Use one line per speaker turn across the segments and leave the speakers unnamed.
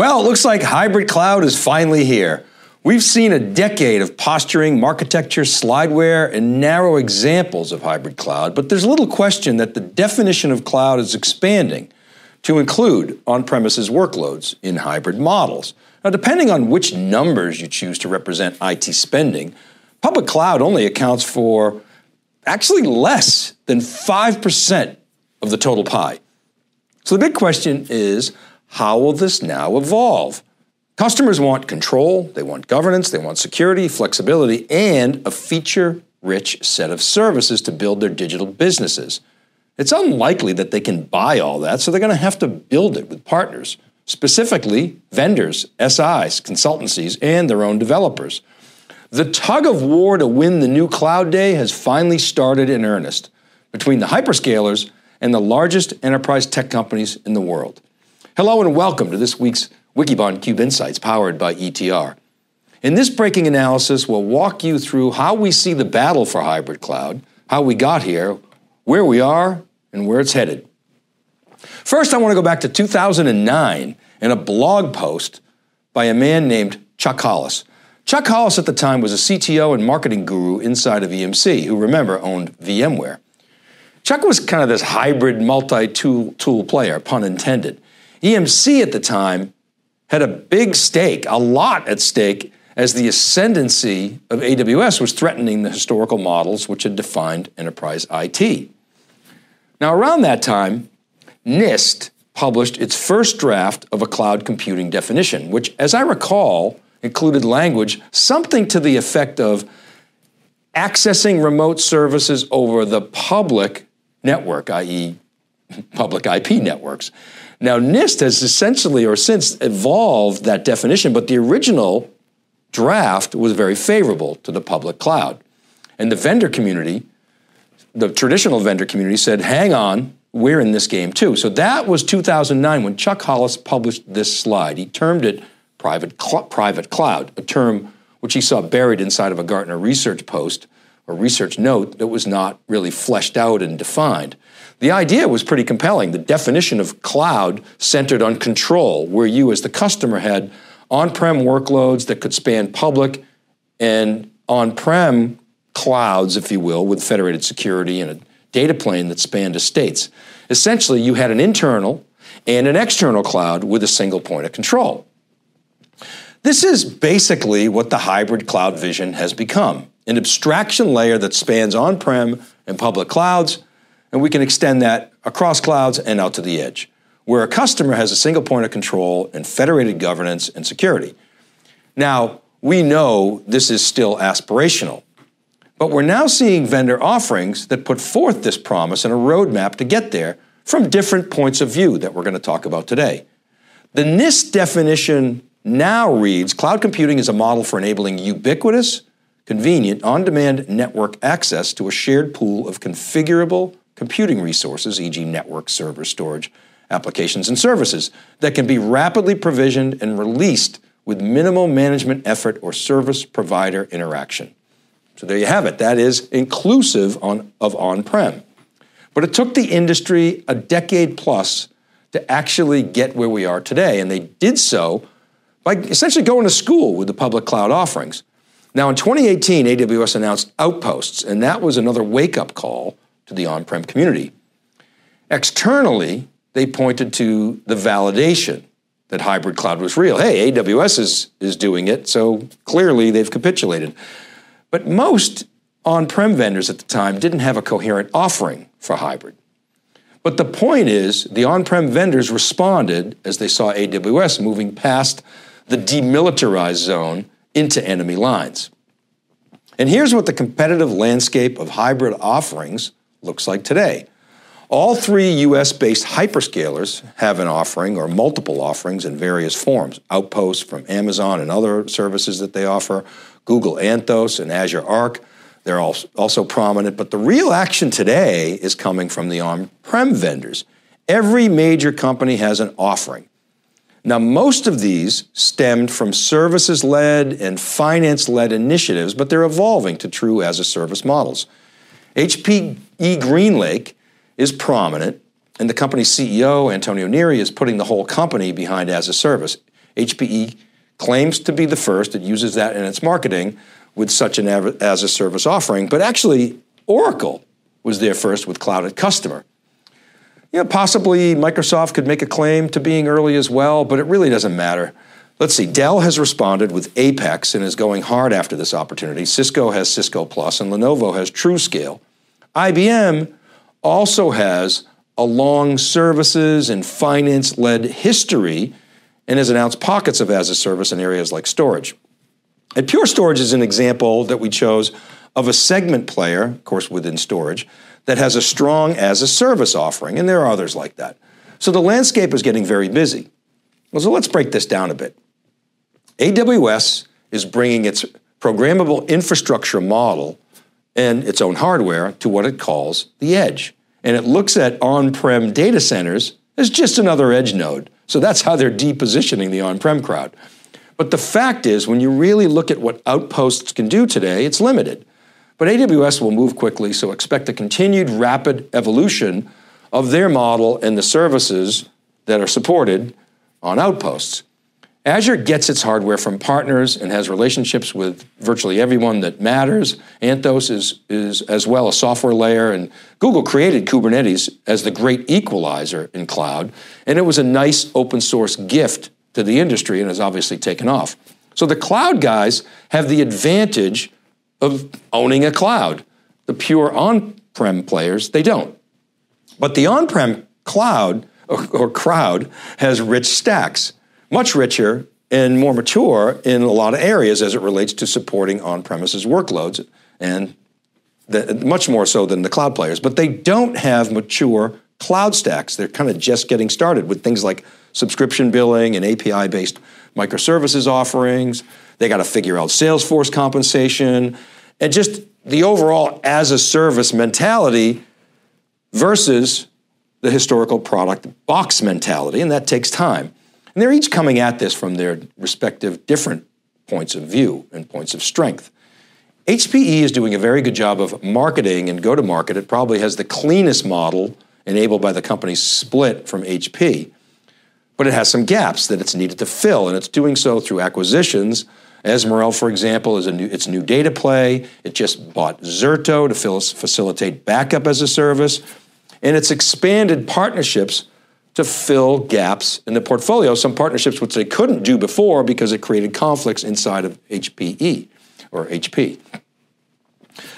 Well, it looks like hybrid cloud is finally here. We've seen a decade of posturing, architecture, slideware, and narrow examples of hybrid cloud, but there's little question that the definition of cloud is expanding to include on premises workloads in hybrid models. Now, depending on which numbers you choose to represent IT spending, public cloud only accounts for actually less than 5% of the total pie. So the big question is how will this now evolve? Customers want control, they want governance, they want security, flexibility, and a feature rich set of services to build their digital businesses. It's unlikely that they can buy all that, so they're going to have to build it with partners, specifically vendors, SIs, consultancies, and their own developers. The tug of war to win the new cloud day has finally started in earnest between the hyperscalers and the largest enterprise tech companies in the world. Hello and welcome to this week's Wikibon Cube Insights powered by ETR. In this breaking analysis, we'll walk you through how we see the battle for hybrid cloud, how we got here, where we are, and where it's headed. First, I want to go back to 2009 and a blog post by a man named Chuck Hollis. Chuck Hollis at the time was a CTO and marketing guru inside of EMC, who remember owned VMware. Chuck was kind of this hybrid multi tool player, pun intended. EMC at the time had a big stake, a lot at stake, as the ascendancy of AWS was threatening the historical models which had defined enterprise IT. Now, around that time, NIST published its first draft of a cloud computing definition, which, as I recall, included language something to the effect of accessing remote services over the public network, i.e., public IP networks. Now, NIST has essentially or since evolved that definition, but the original draft was very favorable to the public cloud. And the vendor community, the traditional vendor community said, hang on, we're in this game too. So that was 2009 when Chuck Hollis published this slide. He termed it private, cl- private cloud, a term which he saw buried inside of a Gartner research post or research note that was not really fleshed out and defined. The idea was pretty compelling. The definition of cloud centered on control, where you, as the customer, had on prem workloads that could span public and on prem clouds, if you will, with federated security and a data plane that spanned estates. Essentially, you had an internal and an external cloud with a single point of control. This is basically what the hybrid cloud vision has become an abstraction layer that spans on prem and public clouds and we can extend that across clouds and out to the edge, where a customer has a single point of control and federated governance and security. Now, we know this is still aspirational, but we're now seeing vendor offerings that put forth this promise and a roadmap to get there from different points of view that we're going to talk about today. The NIST definition now reads cloud computing is a model for enabling ubiquitous, convenient, on demand network access to a shared pool of configurable computing resources, e.g., network, server, storage, applications, and services that can be rapidly provisioned and released with minimal management effort or service provider interaction. So there you have it. That is inclusive on, of on prem. But it took the industry a decade plus to actually get where we are today. And they did so by essentially going to school with the public cloud offerings. Now, in 2018, AWS announced Outposts, and that was another wake up call to the on prem community. Externally, they pointed to the validation that hybrid cloud was real. Hey, AWS is, is doing it, so clearly they've capitulated. But most on prem vendors at the time didn't have a coherent offering for hybrid. But the point is, the on prem vendors responded as they saw AWS moving past the demilitarized zone into enemy lines. And here's what the competitive landscape of hybrid offerings looks like today. All three US based hyperscalers have an offering or multiple offerings in various forms Outposts from Amazon and other services that they offer, Google Anthos and Azure Arc. They're also prominent, but the real action today is coming from the on prem vendors. Every major company has an offering. Now, most of these stemmed from services led and finance led initiatives, but they're evolving to true as a service models. HPE GreenLake is prominent, and the company's CEO, Antonio Neri, is putting the whole company behind as a service. HPE claims to be the first. It uses that in its marketing with such an as a service offering. But actually, Oracle was there first with Cloud at Customer. You know, possibly Microsoft could make a claim to being early as well, but it really doesn't matter. Let's see, Dell has responded with Apex and is going hard after this opportunity. Cisco has Cisco Plus, and Lenovo has TrueScale. IBM also has a long services and finance led history and has announced pockets of as a service in areas like storage. And Pure Storage is an example that we chose of a segment player, of course, within storage, that has a strong as a service offering, and there are others like that. So the landscape is getting very busy. Well, so let's break this down a bit. AWS is bringing its programmable infrastructure model and its own hardware to what it calls the edge. And it looks at on prem data centers as just another edge node. So that's how they're depositioning the on prem crowd. But the fact is, when you really look at what outposts can do today, it's limited. But AWS will move quickly, so expect a continued rapid evolution of their model and the services that are supported on outposts. Azure gets its hardware from partners and has relationships with virtually everyone that matters. Anthos is, is as well a software layer, and Google created Kubernetes as the great equalizer in cloud, and it was a nice open source gift to the industry and has obviously taken off. So the cloud guys have the advantage of owning a cloud. The pure on prem players, they don't. But the on prem cloud or, or crowd has rich stacks much richer and more mature in a lot of areas as it relates to supporting on premises workloads, and the, much more so than the cloud players. But they don't have mature cloud stacks. They're kind of just getting started with things like subscription billing and API based microservices offerings. They got to figure out Salesforce compensation and just the overall as a service mentality versus the historical product box mentality, and that takes time. And they're each coming at this from their respective different points of view and points of strength. HPE is doing a very good job of marketing and go to market. It probably has the cleanest model enabled by the company's split from HP. But it has some gaps that it's needed to fill, and it's doing so through acquisitions. Ezmeral, for example, is a new, its new data play. It just bought Zerto to facilitate backup as a service. And it's expanded partnerships to fill gaps in the portfolio, some partnerships which they couldn't do before because it created conflicts inside of HPE or HP.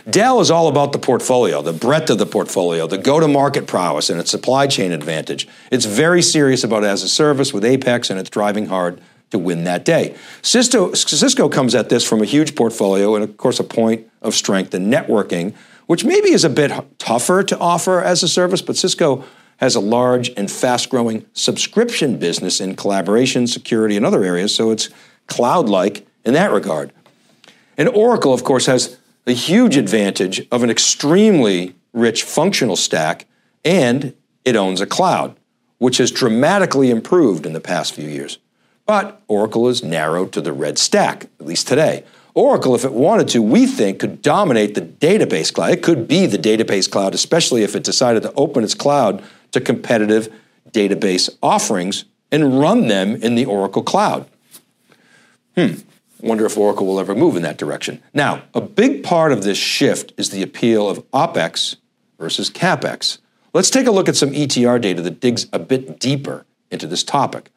Dell is all about the portfolio, the breadth of the portfolio, the go to market prowess, and its supply chain advantage. It's very serious about as a service with Apex, and it's driving hard to win that day. Cisco, Cisco comes at this from a huge portfolio and, of course, a point of strength in networking, which maybe is a bit tougher to offer as a service, but Cisco has a large and fast growing subscription business in collaboration, security, and other areas, so it's cloud like in that regard. And Oracle, of course, has a huge advantage of an extremely rich functional stack, and it owns a cloud, which has dramatically improved in the past few years. But Oracle is narrowed to the red stack, at least today. Oracle, if it wanted to, we think could dominate the database cloud. It could be the database cloud, especially if it decided to open its cloud to competitive database offerings and run them in the Oracle cloud. Hmm, wonder if Oracle will ever move in that direction. Now, a big part of this shift is the appeal of OPEX versus CAPEX. Let's take a look at some ETR data that digs a bit deeper into this topic.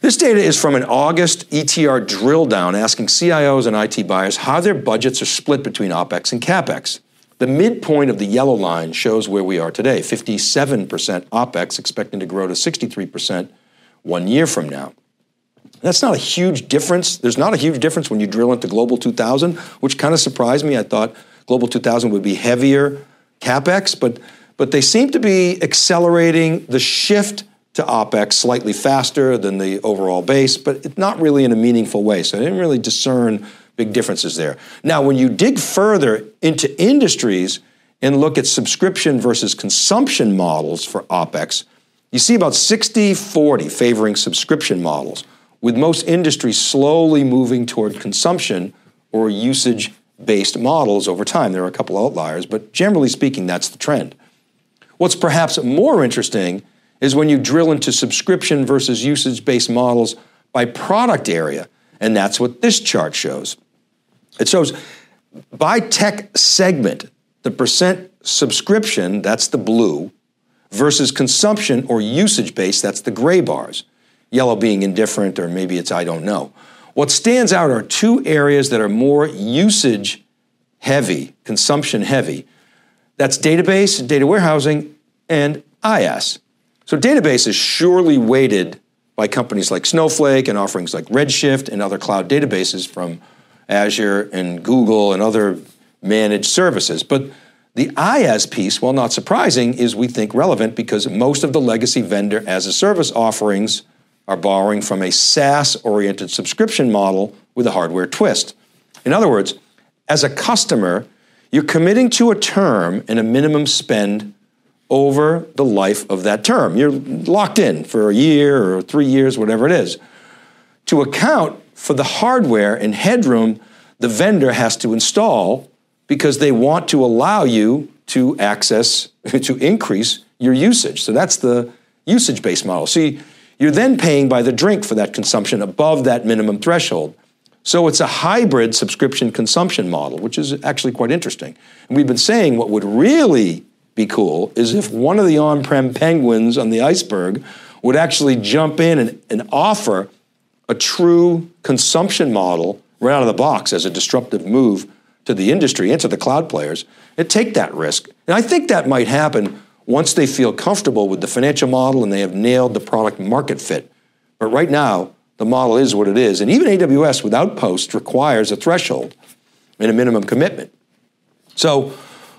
This data is from an August ETR drill down asking CIOs and IT buyers how their budgets are split between OPEX and CAPEX. The midpoint of the yellow line shows where we are today 57% OPEX, expecting to grow to 63% one year from now. That's not a huge difference. There's not a huge difference when you drill into Global 2000, which kind of surprised me. I thought Global 2000 would be heavier capex, but but they seem to be accelerating the shift to opex slightly faster than the overall base, but not really in a meaningful way. So I didn't really discern Big differences there. Now, when you dig further into industries and look at subscription versus consumption models for OPEX, you see about 60 40 favoring subscription models, with most industries slowly moving toward consumption or usage based models over time. There are a couple outliers, but generally speaking, that's the trend. What's perhaps more interesting is when you drill into subscription versus usage based models by product area. And that's what this chart shows. It shows by tech segment, the percent subscription, that's the blue, versus consumption or usage based, that's the gray bars. Yellow being indifferent, or maybe it's I don't know. What stands out are two areas that are more usage heavy, consumption heavy. That's database, data warehousing, and IaaS. So database is surely weighted by companies like Snowflake and offerings like Redshift and other cloud databases from Azure and Google and other managed services. But the IaaS piece, while not surprising, is we think relevant because most of the legacy vendor as a service offerings are borrowing from a SaaS oriented subscription model with a hardware twist. In other words, as a customer, you're committing to a term and a minimum spend over the life of that term. You're locked in for a year or three years, whatever it is. To account for the hardware and headroom the vendor has to install because they want to allow you to access, to increase your usage. So that's the usage based model. See, you're then paying by the drink for that consumption above that minimum threshold. So it's a hybrid subscription consumption model, which is actually quite interesting. And we've been saying what would really be cool is if one of the on prem penguins on the iceberg would actually jump in and, and offer a true consumption model right out of the box as a disruptive move to the industry and to the cloud players and take that risk. And I think that might happen once they feel comfortable with the financial model and they have nailed the product market fit. But right now, the model is what it is. And even AWS with Outposts requires a threshold and a minimum commitment. So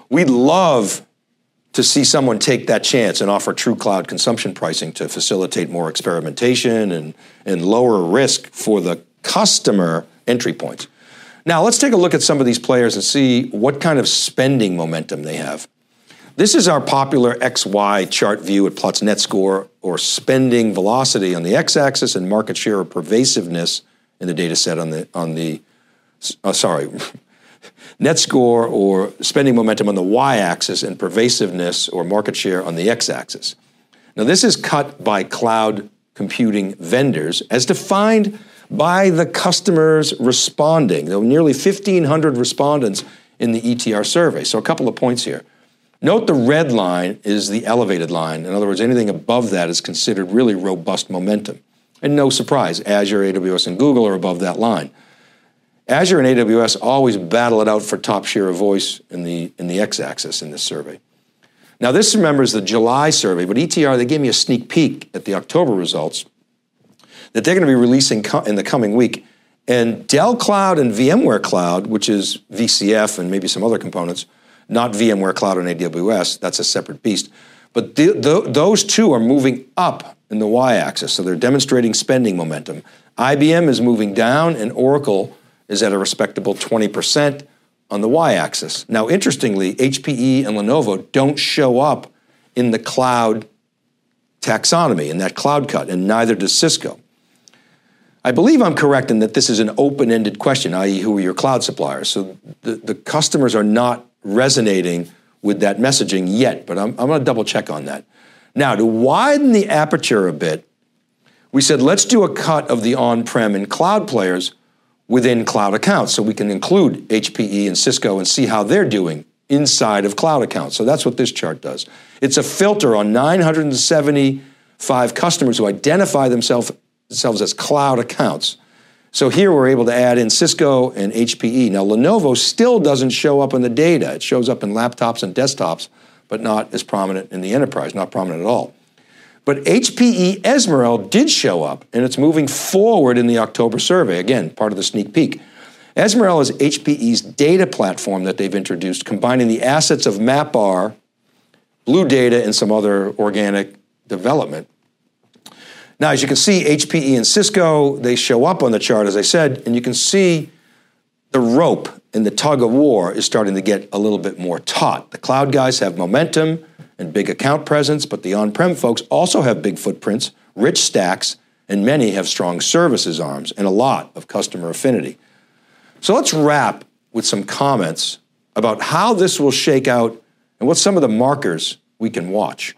we'd love to see someone take that chance and offer true cloud consumption pricing to facilitate more experimentation and, and lower risk for the customer entry points. Now, let's take a look at some of these players and see what kind of spending momentum they have. This is our popular XY chart view. It plots net score or spending velocity on the x-axis and market share or pervasiveness in the data set on the on the uh, sorry net score or spending momentum on the y axis and pervasiveness or market share on the x axis. Now, this is cut by cloud computing vendors as defined by the customers responding. There were nearly 1,500 respondents in the ETR survey. So, a couple of points here. Note the red line is the elevated line. In other words, anything above that is considered really robust momentum. And no surprise, Azure, AWS, and Google are above that line. Azure and AWS always battle it out for top share of voice in the, in the x-axis in this survey. Now this remembers the July survey, but ETR, they gave me a sneak peek at the October results that they're going to be releasing in the coming week. And Dell Cloud and VMware Cloud, which is VCF and maybe some other components, not VMware Cloud and AWS, that's a separate beast. But the, the, those two are moving up in the y axis, so they're demonstrating spending momentum. IBM is moving down, and Oracle is at a respectable 20% on the y axis. Now, interestingly, HPE and Lenovo don't show up in the cloud taxonomy, in that cloud cut, and neither does Cisco. I believe I'm correct in that this is an open ended question, i.e., who are your cloud suppliers? So the, the customers are not resonating with that messaging yet, but I'm, I'm going to double check on that. Now, to widen the aperture a bit, we said let's do a cut of the on prem and cloud players within cloud accounts. So we can include HPE and Cisco and see how they're doing inside of cloud accounts. So that's what this chart does. It's a filter on 975 customers who identify themselves, themselves as cloud accounts. So here we're able to add in Cisco and HPE. Now, Lenovo still doesn't show up in the data. It shows up in laptops and desktops, but not as prominent in the enterprise, not prominent at all. But HPE Ezmeral did show up, and it's moving forward in the October survey. Again, part of the sneak peek. Ezmeral is HPE's data platform that they've introduced, combining the assets of MapR, BlueData, and some other organic development. Now, as you can see, HPE and Cisco, they show up on the chart, as I said, and you can see the rope in the tug of war is starting to get a little bit more taut. The cloud guys have momentum and big account presence, but the on prem folks also have big footprints, rich stacks, and many have strong services arms and a lot of customer affinity. So let's wrap with some comments about how this will shake out and what some of the markers we can watch.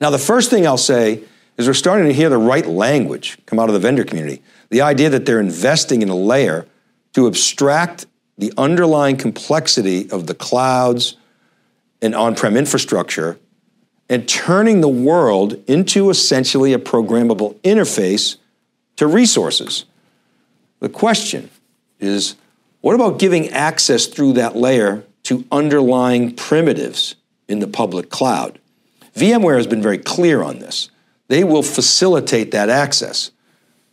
Now, the first thing I'll say is we're starting to hear the right language come out of the vendor community. The idea that they're investing in a layer to abstract the underlying complexity of the clouds and on prem infrastructure and turning the world into essentially a programmable interface to resources. The question is what about giving access through that layer to underlying primitives in the public cloud? VMware has been very clear on this. They will facilitate that access.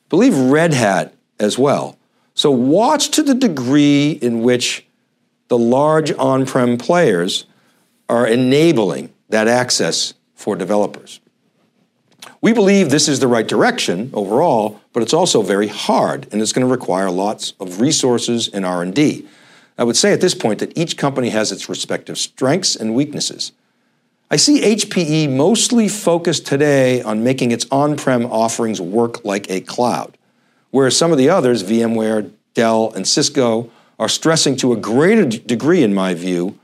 Believe Red Hat as well. So watch to the degree in which the large on prem players are enabling that access for developers. We believe this is the right direction overall, but it's also very hard and it's going to require lots of resources and R&D. I would say at this point that each company has its respective strengths and weaknesses. I see HPE mostly focused today on making its on-prem offerings work like a cloud, whereas some of the others, VMware, Dell, and Cisco, are stressing to a greater degree, in my view,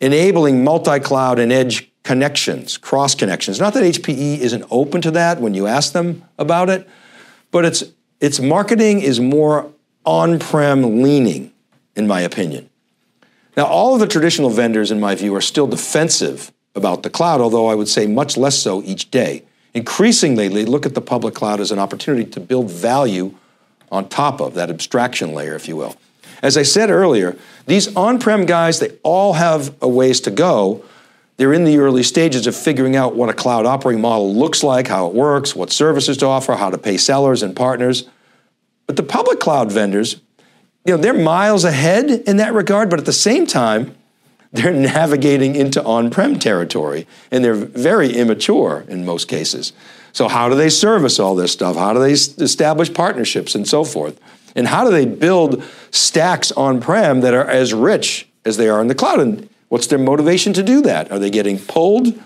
enabling multi-cloud and edge connections, cross connections. Not that HPE isn't open to that when you ask them about it, but its, its marketing is more on-prem leaning, in my opinion. Now, all of the traditional vendors, in my view, are still defensive about the cloud, although I would say much less so each day. Increasingly, they look at the public cloud as an opportunity to build value on top of that abstraction layer, if you will. As I said earlier, these on prem guys, they all have a ways to go. They're in the early stages of figuring out what a cloud operating model looks like, how it works, what services to offer, how to pay sellers and partners. But the public cloud vendors, you know, they're miles ahead in that regard, but at the same time, they're navigating into on prem territory and they're very immature in most cases. So, how do they service all this stuff? How do they establish partnerships and so forth? And how do they build stacks on prem that are as rich as they are in the cloud? And what's their motivation to do that? Are they getting pulled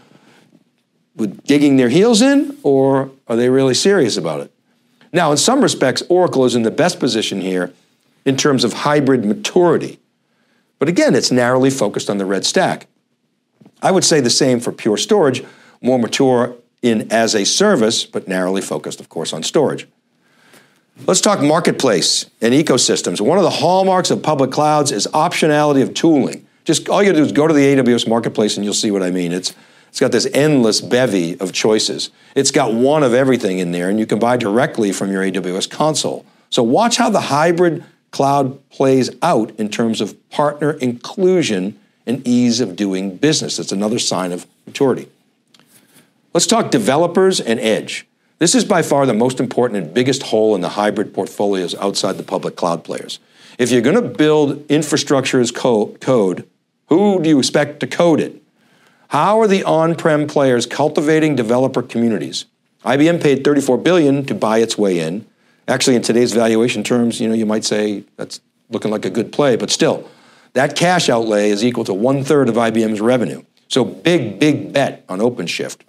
with digging their heels in, or are they really serious about it? Now, in some respects, Oracle is in the best position here in terms of hybrid maturity. But again, it's narrowly focused on the red stack. I would say the same for Pure Storage, more mature in as a service, but narrowly focused, of course, on storage. Let's talk marketplace and ecosystems. One of the hallmarks of public clouds is optionality of tooling. Just all you do is go to the AWS marketplace and you'll see what I mean. It's it's got this endless bevy of choices. It's got one of everything in there, and you can buy directly from your AWS console. So watch how the hybrid cloud plays out in terms of partner inclusion and ease of doing business. That's another sign of maturity. Let's talk developers and edge. This is by far the most important and biggest hole in the hybrid portfolios outside the public cloud players. If you're going to build infrastructure as code, who do you expect to code it? How are the on-prem players cultivating developer communities? IBM paid 34 billion to buy its way in. Actually, in today's valuation terms, you know, you might say that's looking like a good play, but still, that cash outlay is equal to one third of IBM's revenue. So big, big bet on OpenShift.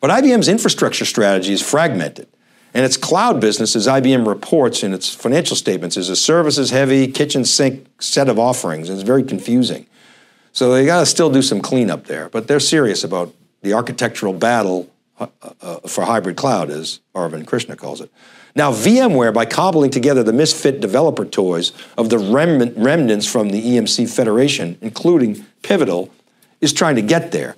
But IBM's infrastructure strategy is fragmented. And its cloud business, as IBM reports in its financial statements, is a services heavy, kitchen sink set of offerings. and It's very confusing. So they got to still do some cleanup there. But they're serious about the architectural battle uh, uh, for hybrid cloud, as Arvind Krishna calls it. Now, VMware, by cobbling together the misfit developer toys of the remnants from the EMC Federation, including Pivotal, is trying to get there.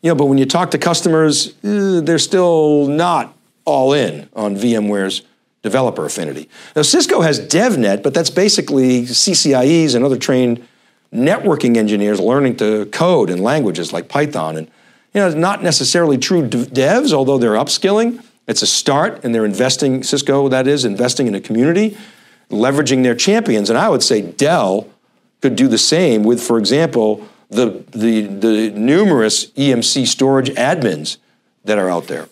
You know, but when you talk to customers, eh, they're still not all in on VMware's developer affinity. Now, Cisco has DevNet, but that's basically CCIEs and other trained networking engineers learning to code in languages like Python. And, you know, not necessarily true devs, although they're upskilling. It's a start, and they're investing, Cisco, that is, investing in a community, leveraging their champions. And I would say Dell could do the same with, for example, the, the, the numerous EMC storage admins that are out there.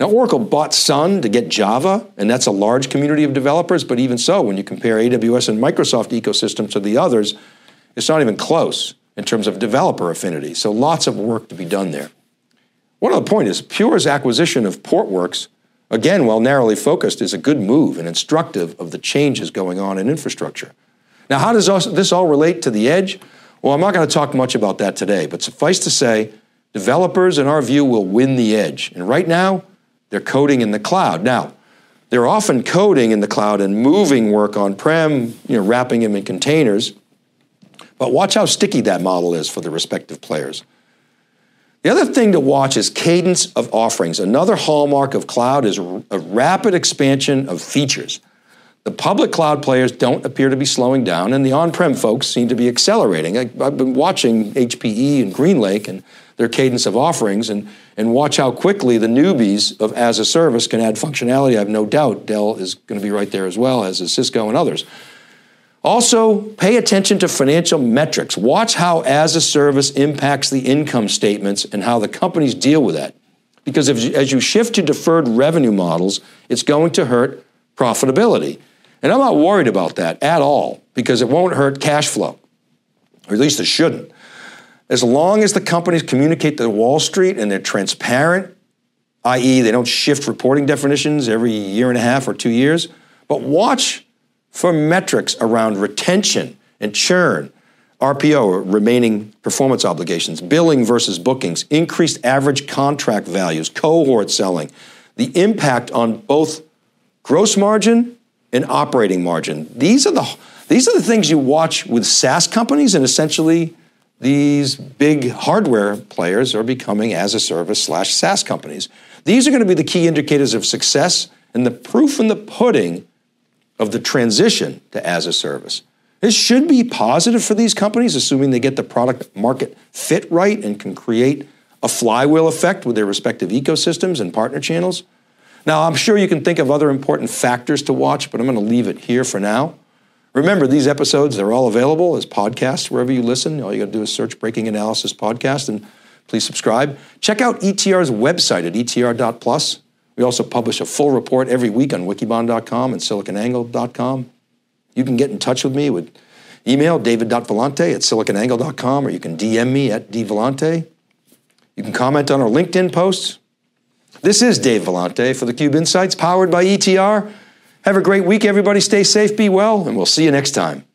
Now, Oracle bought Sun to get Java, and that's a large community of developers, but even so, when you compare AWS and Microsoft ecosystems to the others, it's not even close in terms of developer affinity. So lots of work to be done there. One other point is Pure's acquisition of Portworx, again, while narrowly focused, is a good move and instructive of the changes going on in infrastructure. Now, how does this all relate to the edge? Well, I'm not going to talk much about that today, but suffice to say, developers, in our view, will win the edge. And right now, they're coding in the cloud. Now, they're often coding in the cloud and moving work on prem, you know, wrapping them in containers. But watch how sticky that model is for the respective players. The other thing to watch is cadence of offerings. Another hallmark of cloud is a rapid expansion of features. The public cloud players don't appear to be slowing down, and the on prem folks seem to be accelerating. I, have been watching HPE and GreenLake and their cadence of offerings, and, and watch how quickly the newbies of as a service can add functionality. I have no doubt Dell is going to be right there as well, as is Cisco and others. Also, pay attention to financial metrics. Watch how as a service impacts the income statements and how the companies deal with that. Because if, as you shift to deferred revenue models, it's going to hurt profitability. And I'm not worried about that at all because it won't hurt cash flow, or at least it shouldn't. As long as the companies communicate to Wall Street and they're transparent, i.e., they don't shift reporting definitions every year and a half or two years, but watch for metrics around retention and churn, RPO, remaining performance obligations, billing versus bookings, increased average contract values, cohort selling, the impact on both gross margin and operating margin. These are the these are the things you watch with SaaS companies, and essentially these big hardware players are becoming as a service slash SaaS companies. These are going to be the key indicators of success and the proof in the pudding of the transition to as a service. This should be positive for these companies, assuming they get the product market fit right and can create a flywheel effect with their respective ecosystems and partner channels. Now, I'm sure you can think of other important factors to watch, but I'm going to leave it here for now. Remember, these episodes, they're all available as podcasts wherever you listen. All you got to do is search Breaking Analysis Podcast and please subscribe. Check out ETR's website at etr.plus. We also publish a full report every week on wikibon.com and siliconangle.com. You can get in touch with me with email david.vellante at siliconangle.com or you can DM me at dvellante. You can comment on our LinkedIn posts. This is Dave Vellante for the Cube Insights powered by ETR. Have a great week, everybody. Stay safe, be well, and we'll see you next time.